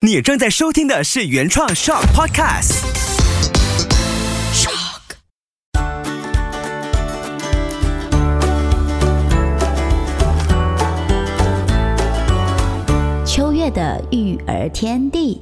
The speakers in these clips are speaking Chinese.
你正在收听的是原创 Shock Podcast。Shock。秋月的育儿天地，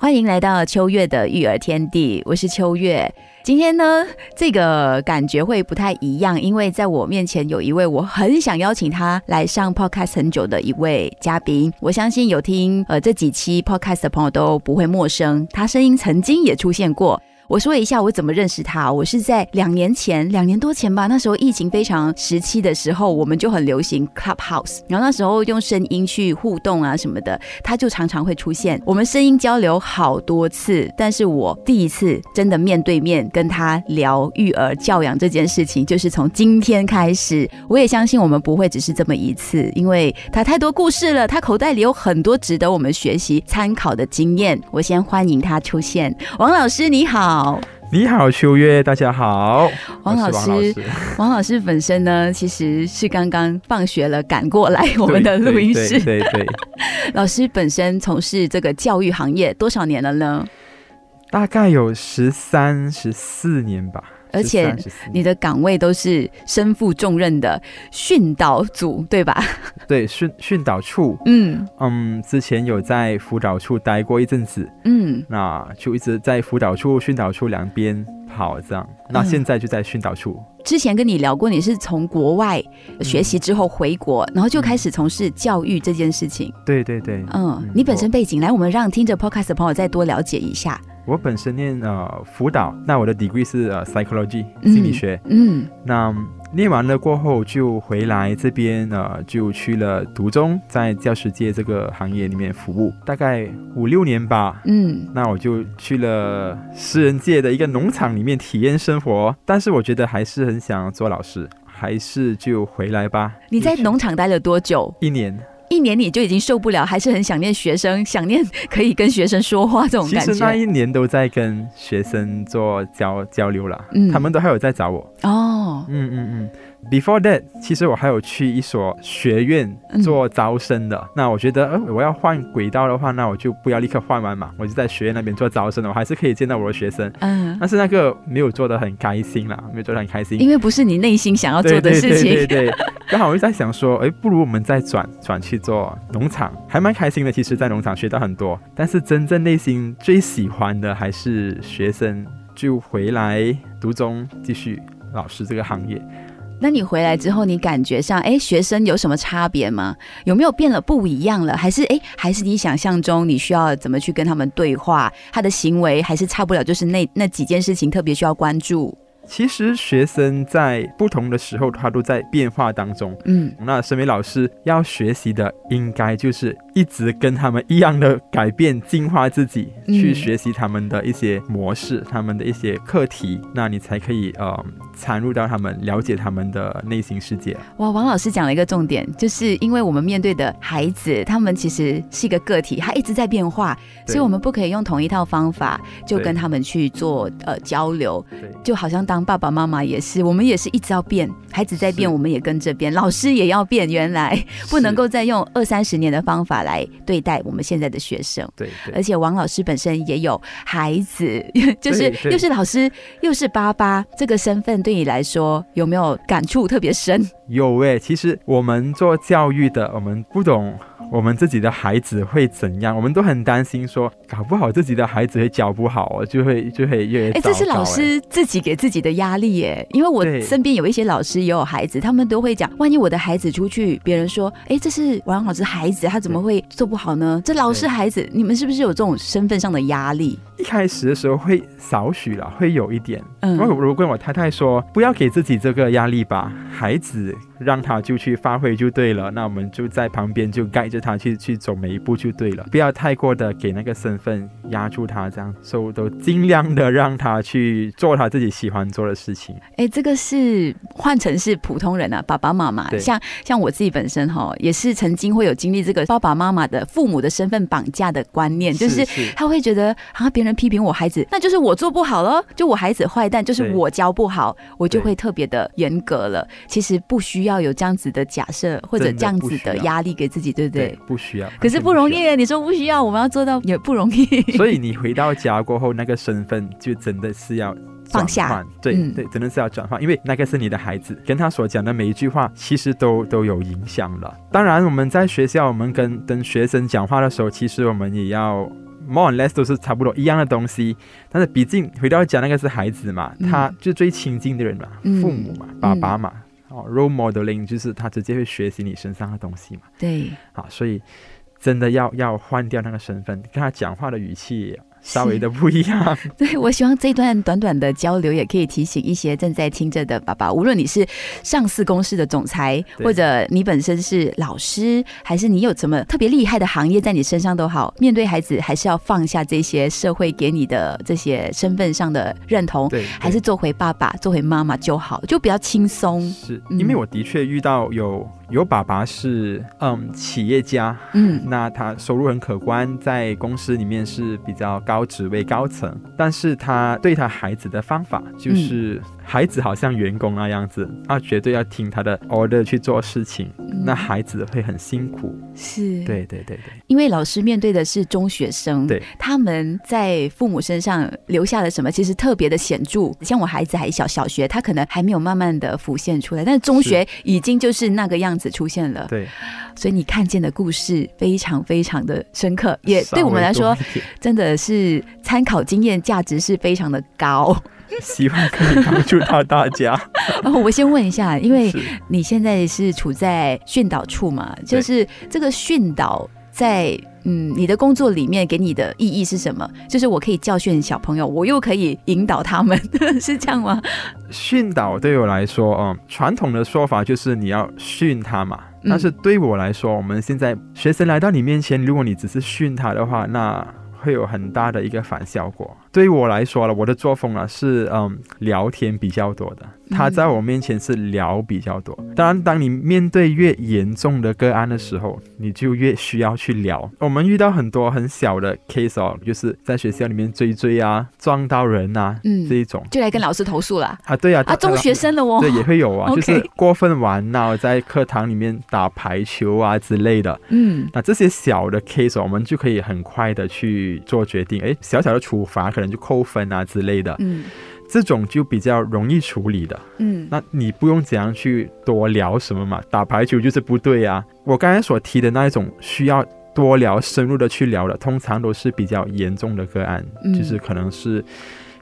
欢迎来到秋月的育儿天地，我是秋月。今天呢，这个感觉会不太一样，因为在我面前有一位我很想邀请他来上 podcast 很久的一位嘉宾。我相信有听呃这几期 podcast 的朋友都不会陌生，他声音曾经也出现过。我说一下我怎么认识他。我是在两年前，两年多前吧，那时候疫情非常时期的时候，我们就很流行 Clubhouse，然后那时候用声音去互动啊什么的，他就常常会出现。我们声音交流好多次，但是我第一次真的面对面跟他聊育儿教养这件事情，就是从今天开始。我也相信我们不会只是这么一次，因为他太多故事了，他口袋里有很多值得我们学习参考的经验。我先欢迎他出现，王老师你好。好，你好，秋月，大家好，王老师，王老师本身呢，其实是刚刚放学了赶过来我们的录音室，对对。老师本身从事这个教育行业多少年了呢？大概有十三、十四年吧。而且你的岗位都是身负重任的训导组，对吧？对，训训导处。嗯嗯，之前有在辅导处待过一阵子。嗯，那就一直在辅导处、训导处两边跑，这样。那现在就在训导处。之前跟你聊过，你是从国外学习之后回国，然后就开始从事教育这件事情。对对对。嗯，你本身背景，来，我们让听着 podcast 的朋友再多了解一下。我本身念呃辅导，那我的 degree 是呃 psychology 心理学。嗯，那念完了过后就回来这边呃就去了读中，在教师界这个行业里面服务，大概五六年吧。嗯，那我就去了私人界的一个农场里面体验生活，但是我觉得还是很想做老师，还是就回来吧。你在农场待了多久？一年。一年你就已经受不了，还是很想念学生，想念可以跟学生说话这种感觉。其实那一年都在跟学生做交交流了，他们都还有在找我。哦，嗯嗯嗯。Before that，其实我还有去一所学院做招生的。那我觉得，呃，我要换轨道的话，那我就不要立刻换完嘛，我就在学院那边做招生的，我还是可以见到我的学生。嗯。但是那个没有做的很开心啦，没有做的很开心。因为不是你内心想要做的事情。对对对。刚好我就在想说，哎，不如我们再转转去做农场，还蛮开心的。其实，在农场学到很多，但是真正内心最喜欢的还是学生，就回来读中继续老师这个行业。那你回来之后，你感觉上，哎，学生有什么差别吗？有没有变了不一样了？还是，哎，还是你想象中你需要怎么去跟他们对话？他的行为还是差不了，就是那那几件事情特别需要关注。其实学生在不同的时候，他都在变化当中。嗯，那身为老师要学习的，应该就是一直跟他们一样的改变、进化自己，去学习他们的一些模式、他们的一些课题，那你才可以呃参入到他们，了解他们的内心世界。哇，王老师讲了一个重点，就是因为我们面对的孩子，他们其实是一个个体，他一直在变化，所以我们不可以用同一套方法就跟他们去做呃交流，就好像当。爸爸妈妈也是，我们也是一直要变，孩子在变，我们也跟着变，老师也要变。原来不能够再用二三十年的方法来对待我们现在的学生。对，而且王老师本身也有孩子，就是又是老师又是爸爸，这个身份对你来说有没有感触特别深？有诶，其实我们做教育的，我们不懂。我们自己的孩子会怎样？我们都很担心，说搞不好自己的孩子会教不好哦，就会就会越哎，这是老师自己给自己的压力耶。因为我身边有一些老师也有孩子，他们都会讲，万一我的孩子出去，别人说，哎，这是王老师孩子，他怎么会做不好呢？这老师孩子，你们是不是有这种身份上的压力？一开始的时候会少许了，会有一点。嗯，我我跟我太太说，不要给自己这个压力吧，孩子让他就去发挥就对了，那我们就在旁边就盖着他去去走每一步就对了，不要太过的给那个身份压住他，这样，所以都尽量的让他去做他自己喜欢做的事情。哎，这个是换成是普通人啊，爸爸妈妈，像像我自己本身哈，也是曾经会有经历这个爸爸妈妈的父母的身份绑架的观念，就是他会觉得啊别人。人批评我孩子，那就是我做不好了，就我孩子坏蛋，就是我教不好，我就会特别的严格了。其实不需要有这样子的假设或者这样子的压力给自己，对不对？不需要。可是不容易，你说不需要，我们要做到也不容易。所以你回到家过后，那个身份就真的是要。放下，对对，真的是要转换，因为那个是你的孩子，跟他所讲的每一句话，其实都都有影响了。当然，我们在学校，我们跟跟学生讲话的时候，其实我们也要 more and less 都是差不多一样的东西。但是，毕竟回到家那个是孩子嘛，他就最亲近的人嘛，父母嘛，爸爸嘛，哦，role modeling 就是他直接会学习你身上的东西嘛。对，好，所以真的要要换掉那个身份，跟他讲话的语气。稍微的不一样，对我希望这段短短的交流也可以提醒一些正在听着的爸爸，无论你是上市公司的总裁，或者你本身是老师，还是你有什么特别厉害的行业在你身上都好，面对孩子还是要放下这些社会给你的这些身份上的认同，对，还是做回爸爸、做回妈妈就好，就比较轻松。是因为我的确遇到有。有爸爸是嗯企业家，嗯，那他收入很可观，在公司里面是比较高职位高层，但是他对他孩子的方法就是。孩子好像员工那样子，他绝对要听他的 order 去做事情，那孩子会很辛苦。是，对对对对，因为老师面对的是中学生，对，他们在父母身上留下了什么，其实特别的显著。像我孩子还小，小学他可能还没有慢慢的浮现出来，但是中学已经就是那个样子出现了。对，所以你看见的故事非常非常的深刻，也对我们来说真的是参考经验价值是非常的高。希望可以帮助到大家。我先问一下，因为你现在是处在训导处嘛，就是这个训导在嗯你的工作里面给你的意义是什么？就是我可以教训小朋友，我又可以引导他们，是这样吗？训导对我来说，嗯，传统的说法就是你要训他嘛，但是对我来说，我们现在学生来到你面前，如果你只是训他的话，那会有很大的一个反效果。对于我来说了，我的作风啊是嗯聊天比较多的。他在我面前是聊比较多。当然，当你面对越严重的个案的时候，你就越需要去聊。我们遇到很多很小的 case 哦，就是在学校里面追追啊，撞到人啊，嗯，这一种就来跟老师投诉了啊。对啊，啊，中学生了哦，对，也会有啊，就是过分玩闹，在课堂里面打排球啊之类的。嗯，那这些小的 case 哦我们就可以很快的去做决定。哎，小小的处罚可能就扣分啊之类的，嗯，这种就比较容易处理的，嗯，那你不用怎样去多聊什么嘛，打排球就是不对啊。我刚才所提的那一种需要多聊、深入的去聊的，通常都是比较严重的个案，就是可能是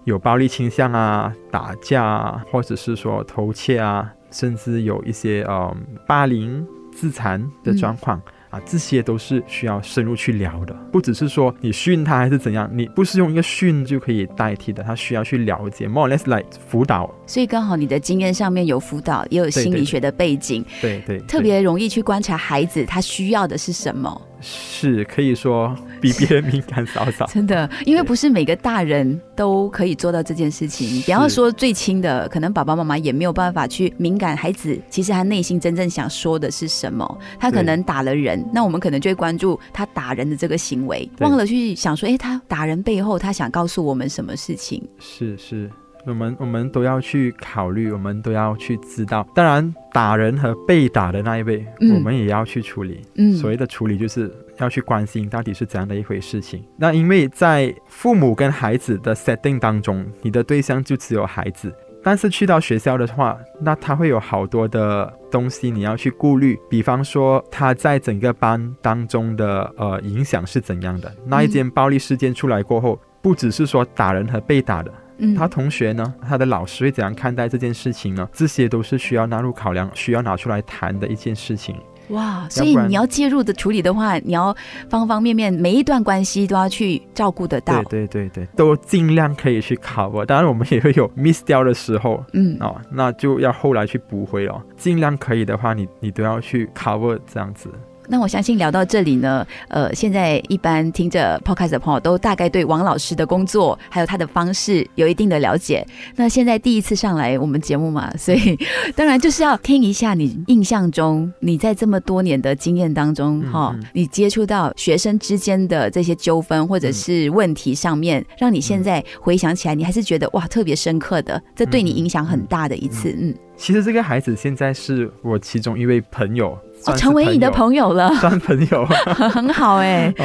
有暴力倾向啊、打架，啊，或者是说偷窃啊，甚至有一些呃霸凌、自残的状况。这些都是需要深入去聊的，不只是说你训他还是怎样，你不是用一个训就可以代替的，他需要去了解，more or less like 辅导。所以刚好你的经验上面有辅导，也有心理学的背景，对对，特别容易去观察孩子他需要的是什么。是可以说比别人敏感少少，真的，因为不是每个大人都可以做到这件事情。比方说最亲的，可能爸爸妈妈也没有办法去敏感孩子，其实他内心真正想说的是什么。他可能打了人，那我们可能就会关注他打人的这个行为，忘了去想说，哎，他打人背后他想告诉我们什么事情？是是。我们我们都要去考虑，我们都要去知道。当然，打人和被打的那一位，我们也要去处理。嗯，所谓的处理，就是要去关心到底是怎样的一回事情。那因为在父母跟孩子的 setting 当中，你的对象就只有孩子。但是去到学校的话，那他会有好多的东西你要去顾虑。比方说，他在整个班当中的呃影响是怎样的？那一件暴力事件出来过后，不只是说打人和被打的。他同学呢？他的老师会怎样看待这件事情呢？这些都是需要纳入考量、需要拿出来谈的一件事情。哇，所以你要介入的处理的话，你要方方面面每一段关系都要去照顾得到。对对对对，都尽量可以去 cover。当然，我们也会有 miss 掉的时候，嗯，哦，那就要后来去补回哦。尽量可以的话，你你都要去 cover 这样子。那我相信聊到这里呢，呃，现在一般听着 podcast 的朋友都大概对王老师的工作还有他的方式有一定的了解。那现在第一次上来我们节目嘛，所以当然就是要听一下你印象中你在这么多年的经验当中，哈，你接触到学生之间的这些纠纷或者是问题上面，让你现在回想起来，你还是觉得哇特别深刻的，这对你影响很大的一次，嗯。其实这个孩子现在是我其中一位朋友。哦，成为你的朋友了，算朋友，很好哎。哦，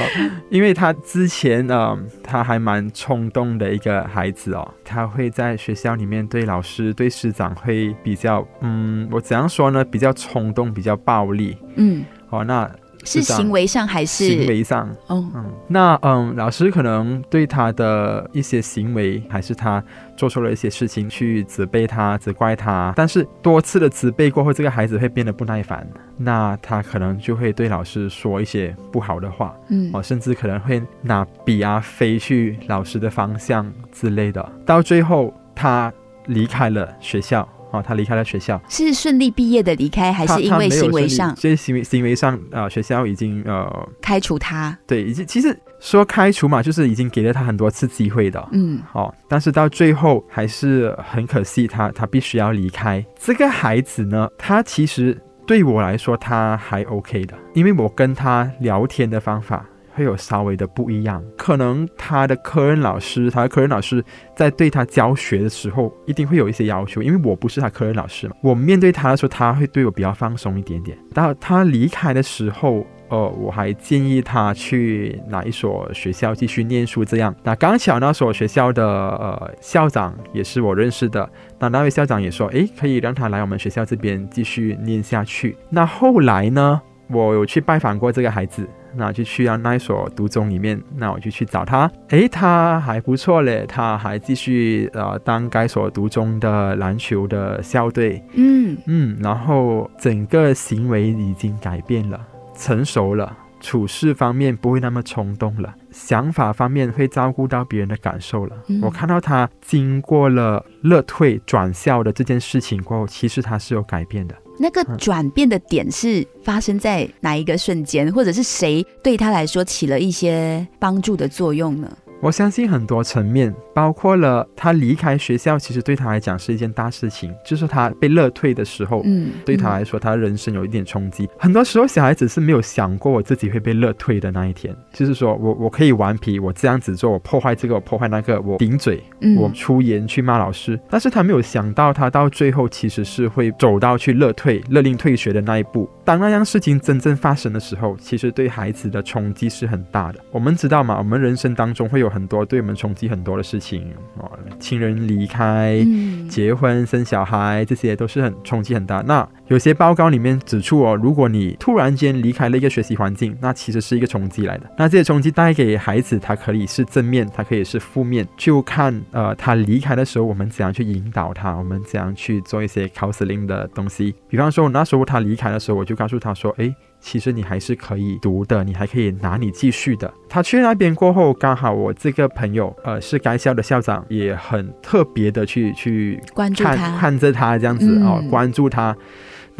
因为他之前啊，他还蛮冲动的一个孩子哦，他会在学校里面对老师、对师长会比较，嗯，我怎样说呢？比较冲动，比较暴力。嗯，哦，那。是行为上还是行为上？哦，嗯，那嗯，老师可能对他的一些行为，还是他做错了一些事情，去责备他、责怪他。但是多次的责备过后，这个孩子会变得不耐烦，那他可能就会对老师说一些不好的话，嗯，哦，甚至可能会拿笔啊飞去老师的方向之类的。到最后，他离开了学校。哦，他离开了学校，是顺利毕业的离开，还是因为行为上？这行为行为上，呃，学校已经呃开除他。对，已经其实说开除嘛，就是已经给了他很多次机会的。嗯，哦，但是到最后还是很可惜，他他必须要离开。这个孩子呢，他其实对我来说他还 OK 的，因为我跟他聊天的方法。会有稍微的不一样，可能他的科任老师，他的科任老师在对他教学的时候，一定会有一些要求，因为我不是他科任老师嘛。我面对他的时候，他会对我比较放松一点点。到他离开的时候，呃，我还建议他去哪一所学校继续念书。这样，那刚巧那所学校的呃校长也是我认识的，那那位校长也说，诶，可以让他来我们学校这边继续念下去。那后来呢，我有去拜访过这个孩子。那就去到那一所读中里面，那我就去找他。诶，他还不错嘞，他还继续呃当该所读中的篮球的校队。嗯嗯，然后整个行为已经改变了，成熟了，处事方面不会那么冲动了，想法方面会照顾到别人的感受了。我看到他经过了乐退转校的这件事情过后，其实他是有改变的。那个转变的点是发生在哪一个瞬间，或者是谁对他来说起了一些帮助的作用呢？我相信很多层面，包括了他离开学校，其实对他来讲是一件大事情。就是他被勒退的时候，嗯，对他来说，他人生有一点冲击。很多时候，小孩子是没有想过我自己会被勒退的那一天。就是说我我可以顽皮，我这样子做，我破坏这个，我破坏那个，我顶嘴，我出言去骂老师。但是他没有想到，他到最后其实是会走到去勒退、勒令退学的那一步。当那样事情真正发生的时候，其实对孩子的冲击是很大的。我们知道嘛，我们人生当中会有。很多对我们冲击很多的事情哦，亲人离开、结婚、生小孩，这些都是很冲击很大。那有些报告里面指出哦，如果你突然间离开了一个学习环境，那其实是一个冲击来的。那这些冲击带给孩子，它可以是正面，它可以是负面，就看呃他离开的时候，我们怎样去引导他，我们怎样去做一些 counseling 的东西。比方说，那时候他离开的时候，我就告诉他说，哎。其实你还是可以读的，你还可以拿你继续的。他去那边过后，刚好我这个朋友，呃，是该校的校长，也很特别的去去关注他，看着他这样子哦，关注他。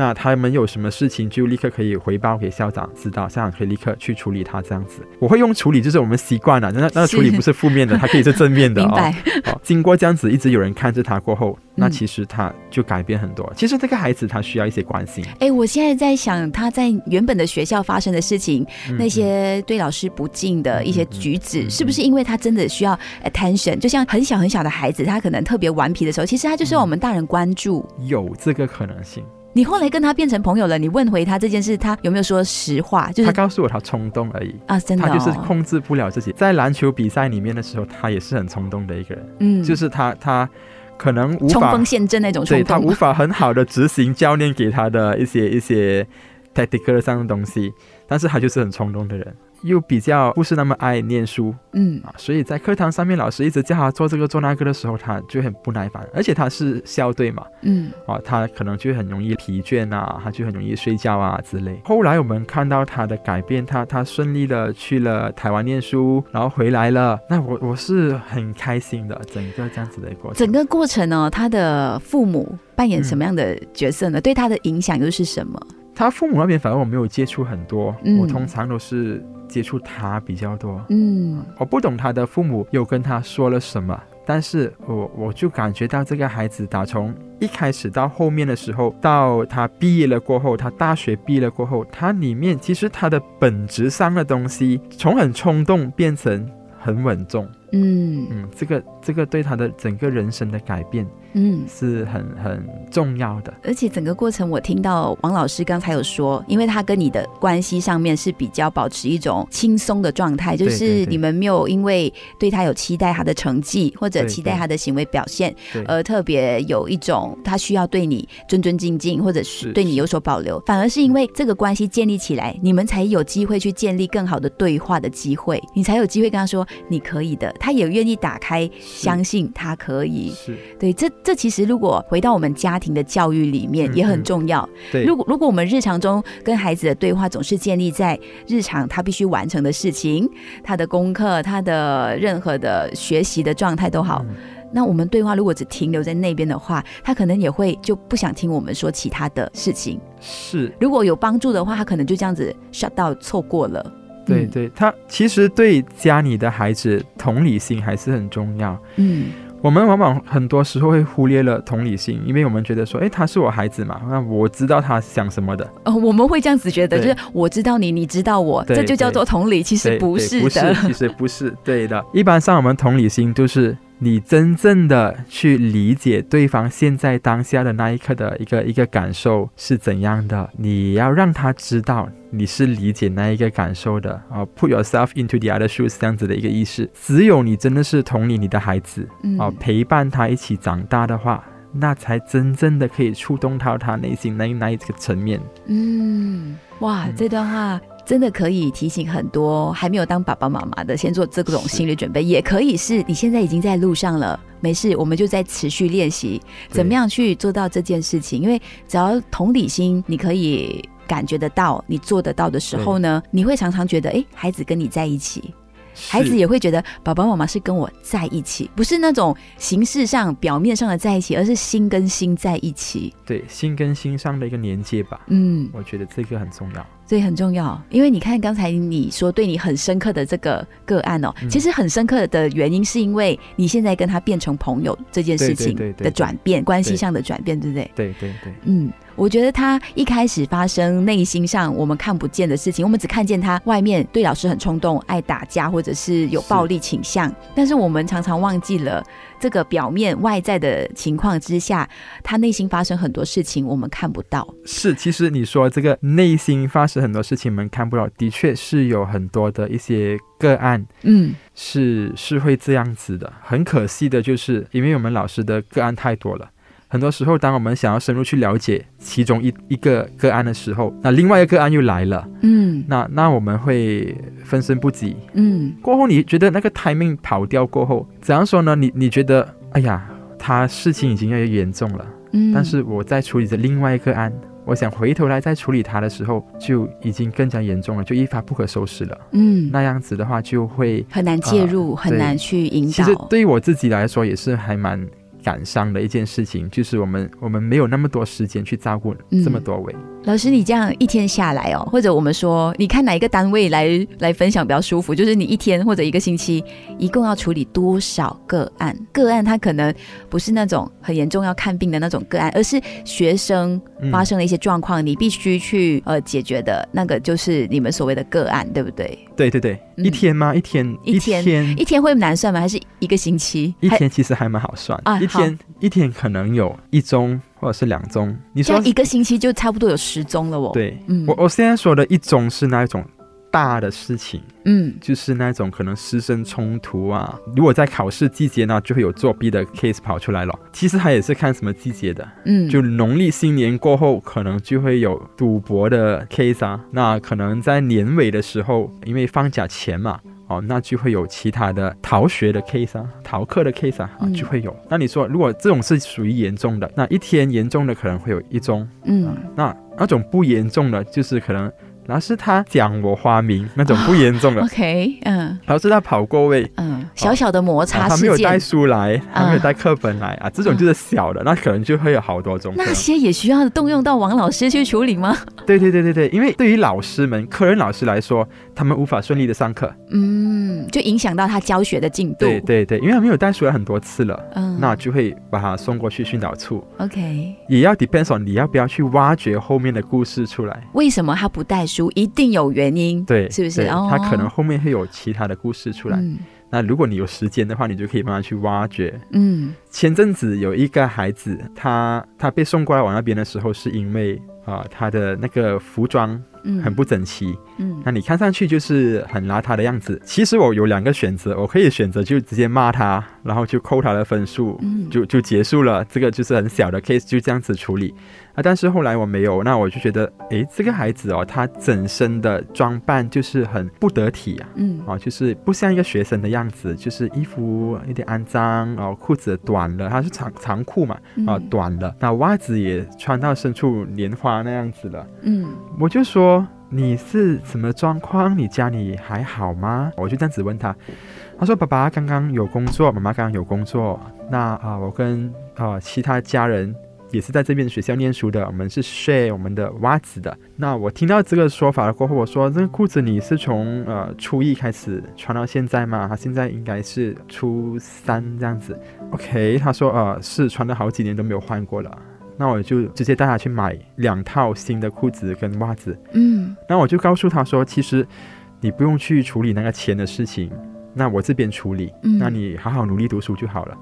那他们有什么事情就立刻可以回报给校长知道，校长可以立刻去处理他这样子。我会用处理，就是我们习惯了，那 那处理不是负面的，它可以是正面的哦。好，经过这样子一直有人看着他过后，那其实他就改变很多。其实这个孩子他需要一些关心。哎，我现在在想他在原本的学校发生的事情，那些对老师不敬的一些举止，是不是因为他真的需要 attention？就像很小很小的孩子，他可能特别顽皮的时候，其实他就是我们大人关注。有这个可能性。你后来跟他变成朋友了，你问回他这件事，他有没有说实话？就是他告诉我他冲动而已啊，真的，他就是控制不了自己。在篮球比赛里面的时候，他也是很冲动的一个人。嗯，就是他他可能无法冲锋陷阵那种冲动，他无法很好的执行教练给他的一些一些 tactical 上的东西，但是他就是很冲动的人。又比较不是那么爱念书，嗯啊，所以在课堂上面，老师一直叫他做这个做那个的时候，他就很不耐烦。而且他是校队嘛，嗯啊，他可能就很容易疲倦啊，他就很容易睡觉啊之类。后来我们看到他的改变，他他顺利的去了台湾念书，然后回来了。那我我是很开心的，整个这样子的过程。整个过程呢，他的父母扮演什么样的角色呢？对他的影响又是什么？他父母那边反而我没有接触很多，我通常都是接触他比较多。嗯，我不懂他的父母有跟他说了什么，但是我我就感觉到这个孩子打从一开始到后面的时候，到他毕业了过后，他大学毕业了过后，他里面其实他的本质上的东西从很冲动变成很稳重。嗯。嗯，这个这个对他的整个人生的改变。嗯，是很很重要的。而且整个过程，我听到王老师刚才有说，因为他跟你的关系上面是比较保持一种轻松的状态，就是你们没有因为对他有期待他的成绩或者期待他的行为表现，而特别有一种他需要对你尊尊敬敬，或者是对你有所保留，反而是因为这个关系建立起来，你们才有机会去建立更好的对话的机会，你才有机会跟他说你可以的，他也愿意打开，相信他可以。是对这。这其实，如果回到我们家庭的教育里面，也很重要。对，如果如果我们日常中跟孩子的对话总是建立在日常他必须完成的事情、他的功课、他的任何的学习的状态都好，那我们对话如果只停留在那边的话，他可能也会就不想听我们说其他的事情。是，如果有帮助的话，他可能就这样子 shut 到错过了。对对，他其实对家里的孩子同理心还是很重要。嗯。我们往往很多时候会忽略了同理心，因为我们觉得说，哎，他是我孩子嘛，那我知道他想什么的。哦，我们会这样子觉得，就是我知道你，你知道我，这就叫做同理。其实不是的，其实不是对的。一般上，我们同理心就是。你真正的去理解对方现在当下的那一刻的一个一个感受是怎样的，你要让他知道你是理解那一个感受的啊，put yourself into the other shoes 这样子的一个意思。只有你真的是同理你的孩子啊，陪伴他一起长大的话，那才真正的可以触动到他内心那那一个层面。嗯，哇，这段话。真的可以提醒很多还没有当爸爸妈妈的，先做这种心理准备，也可以是你现在已经在路上了，没事，我们就在持续练习怎么样去做到这件事情。因为只要同理心，你可以感觉得到，你做得到的时候呢，你会常常觉得，哎，孩子跟你在一起。孩子也会觉得爸爸妈妈是跟我在一起，不是那种形式上、表面上的在一起，而是心跟心在一起。对，心跟心上的一个连接吧。嗯，我觉得这个很重要。这很重要，因为你看刚才你说对你很深刻的这个个案哦，其实很深刻的原因是因为你现在跟他变成朋友这件事情的转变，关系上的转变，对不对？对对对。嗯。我觉得他一开始发生内心上我们看不见的事情，我们只看见他外面对老师很冲动、爱打架，或者是有暴力倾向，但是我们常常忘记了这个表面外在的情况之下，他内心发生很多事情我们看不到。是，其实你说这个内心发生很多事情我们看不到，的确是有很多的一些个案，嗯，是是会这样子的。很可惜的就是，因为我们老师的个案太多了。很多时候，当我们想要深入去了解其中一一个个案的时候，那另外一个个案又来了，嗯，那那我们会分身不及，嗯，过后你觉得那个 timing 跑掉过后，怎样说呢？你你觉得，哎呀，他事情已经越来越严重了，嗯，但是我在处理着另外一个案，我想回头来再处理他的时候，就已经更加严重了，就一发不可收拾了，嗯，那样子的话就会很难介入，很难去引导。其实对于我自己来说，也是还蛮。感伤的一件事情，就是我们我们没有那么多时间去照顾这么多位老师。你这样一天下来哦，或者我们说，你看哪一个单位来来分享比较舒服？就是你一天或者一个星期，一共要处理多少个案？个案它可能不是那种很严重要看病的那种个案，而是学生发生了一些状况，你必须去呃解决的那个，就是你们所谓的个案，对不对？对对对，一天吗？一天一天一天会难算吗？还是一个星期？一天其实还蛮好算啊。一天一天可能有一宗或者是两宗，你说一个星期就差不多有十宗了哦。对，我我现在说的一宗是那一种大的事情，嗯，就是那种可能师生冲突啊。如果在考试季节呢，就会有作弊的 case 跑出来了。其实它也是看什么季节的，嗯，就农历新年过后，可能就会有赌博的 case 啊。那可能在年尾的时候，因为放假前嘛。哦，那就会有其他的逃学的 case 啊，逃课的 case 啊，就会有。那你说，如果这种是属于严重的，那一天严重的可能会有一宗，嗯，那那种不严重的，就是可能老师他讲我花名那种不严重的，OK，嗯，老师他跑过位，嗯，小小的摩擦事件，他没有带书来，他没有带课本来啊，这种就是小的，那可能就会有好多种。那些也需要动用到王老师去处理吗？对对对对对，因为对于老师们、科任老师来说，他们无法顺利的上课，嗯，就影响到他教学的进度。对对对，因为他没有带书来很多次了，嗯，那就会把他送过去训导处。OK，也要 depends on 你要不要去挖掘后面的故事出来。为什么他不带书？一定有原因，对，是不是？他可能后面会有其他的故事出来。那如果你有时间的话，你就可以慢慢去挖掘。嗯，前阵子有一个孩子，他他被送过来我那边的时候，是因为啊，他的那个服装。很不整齐，嗯，那你看上去就是很邋遢的样子。其实我有两个选择，我可以选择就直接骂他，然后就扣他的分数，嗯，就就结束了。这个就是很小的 case，就这样子处理啊。但是后来我没有，那我就觉得，哎，这个孩子哦，他整身的装扮就是很不得体啊，嗯，哦，就是不像一个学生的样子，就是衣服有点肮脏，哦，裤子短了，他是长长裤嘛，啊，短了，那袜子也穿到深处莲花那样子了，嗯，我就说。你是什么状况？你家里还好吗？我就这样子问他。他说：“爸爸刚刚有工作，妈妈刚刚有工作。那啊，我跟啊其他家人也是在这边学校念书的。我们是 share 我们的袜子的。那我听到这个说法了过后，我说这个裤子你是从呃初一开始穿到现在吗？他现在应该是初三这样子。OK，他说呃是穿了好几年都没有换过了。”那我就直接带他去买两套新的裤子跟袜子。嗯，那我就告诉他说，其实你不用去处理那个钱的事情，那我这边处理。嗯，那你好好努力读书就好了。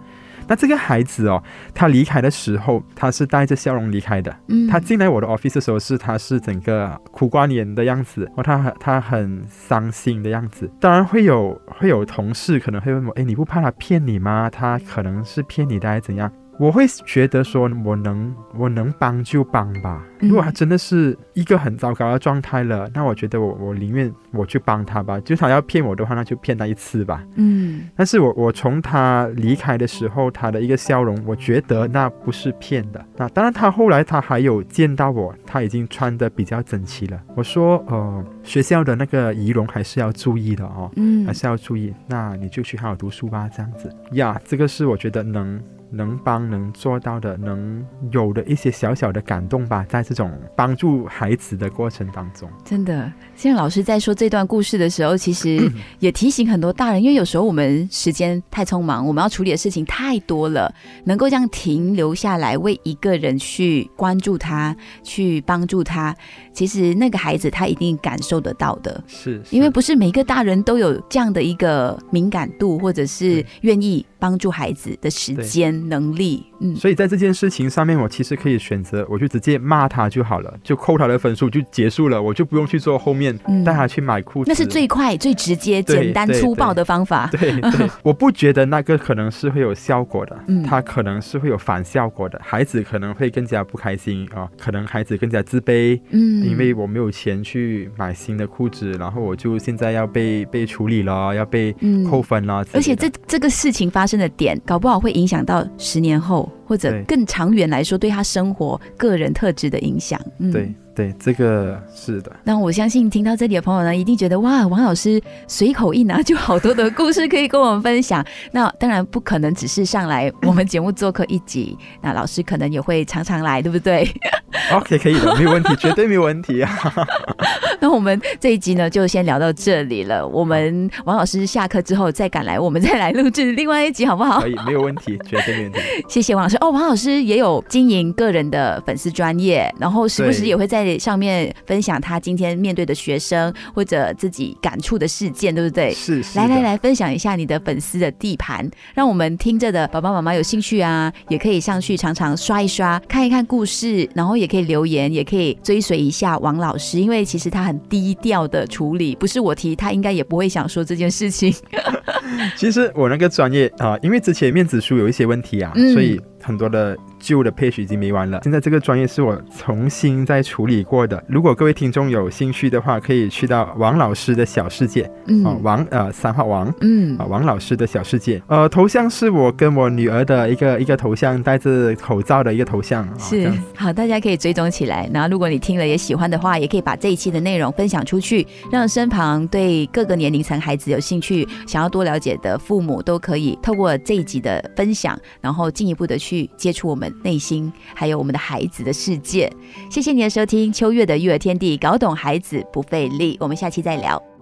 那这个孩子哦，他离开的时候，他是带着笑容离开的。嗯，他进来我的 office 的时候，是他是整个苦瓜脸的样子，哦，他很他很伤心的样子。当然会有会有同事可能会问我，哎，你不怕他骗你吗？他可能是骗你的，还是怎样？我会觉得说，我能我能帮就帮吧。如果他真的是一个很糟糕的状态了，那我觉得我我宁愿我去帮他吧。就他要骗我的话，那就骗他一次吧。嗯。但是我我从他离开的时候，他的一个笑容，我觉得那不是骗的。那当然，他后来他还有见到我，他已经穿的比较整齐了。我说，呃，学校的那个仪容还是要注意的哦。嗯。还是要注意。那你就去好好读书吧，这样子。呀，这个是我觉得能。能帮能做到的，能有的一些小小的感动吧，在这种帮助孩子的过程当中，真的，现在老师在说这段故事的时候，其实 也提醒很多大人，因为有时候我们时间太匆忙，我们要处理的事情太多了，能够这样停留下来，为一个人去关注他，去帮助他，其实那个孩子他一定感受得到的，是因为不是每个大人都有这样的一个敏感度，或者是愿意帮助孩子的时间。能力，嗯，所以在这件事情上面，我其实可以选择，我就直接骂他就好了，就扣他的分数就结束了，我就不用去做后面带他去买裤子，那是最快、最直接、简单粗暴的方法。对对，我不觉得那个可能是会有效果的，他可能是会有反效果的，孩子可能会更加不开心啊，可能孩子更加自卑，嗯，因为我没有钱去买新的裤子，然后我就现在要被被处理了，要被扣分了，而且这这个事情发生的点，搞不好会影响到。十年后，或者更长远来说，对他生活、个人特质的影响，对。对，这个是的。那我相信听到这里的朋友呢，一定觉得哇，王老师随口一拿就好多的故事可以跟我们分享。那当然不可能只是上来我们节目做客一集，那老师可能也会常常来，对不对？OK，可以的，没有问题，绝对没有问题啊。那我们这一集呢，就先聊到这里了。我们王老师下课之后再赶来，我们再来录制另外一集，好不好？可以，没有问题，绝对没问题。谢谢王老师。哦，王老师也有经营个人的粉丝专业，然后时不时也会在。上面分享他今天面对的学生或者自己感触的事件，对不对？是。来来来，分享一下你的粉丝的地盘，让我们听着的爸爸妈妈有兴趣啊，也可以上去常常刷一刷，看一看故事，然后也可以留言，也可以追随一下王老师，因为其实他很低调的处理，不是我提，他应该也不会想说这件事情。其实我那个专业啊，因为之前面子书有一些问题啊，所以很多的。旧的 page 已经没完了。现在这个专业是我重新再处理过的。如果各位听众有兴趣的话，可以去到王老师的小世界，嗯，王呃三号王，嗯，啊王老师的小世界，呃头像是我跟我女儿的一个一个头像，戴着口罩的一个头像，是好，大家可以追踪起来。然后如果你听了也喜欢的话，也可以把这一期的内容分享出去，让身旁对各个年龄层孩子有兴趣、想要多了解的父母都可以透过这一集的分享，然后进一步的去接触我们内心，还有我们的孩子的世界。谢谢你的收听，秋月的育儿天地，搞懂孩子不费力。我们下期再聊。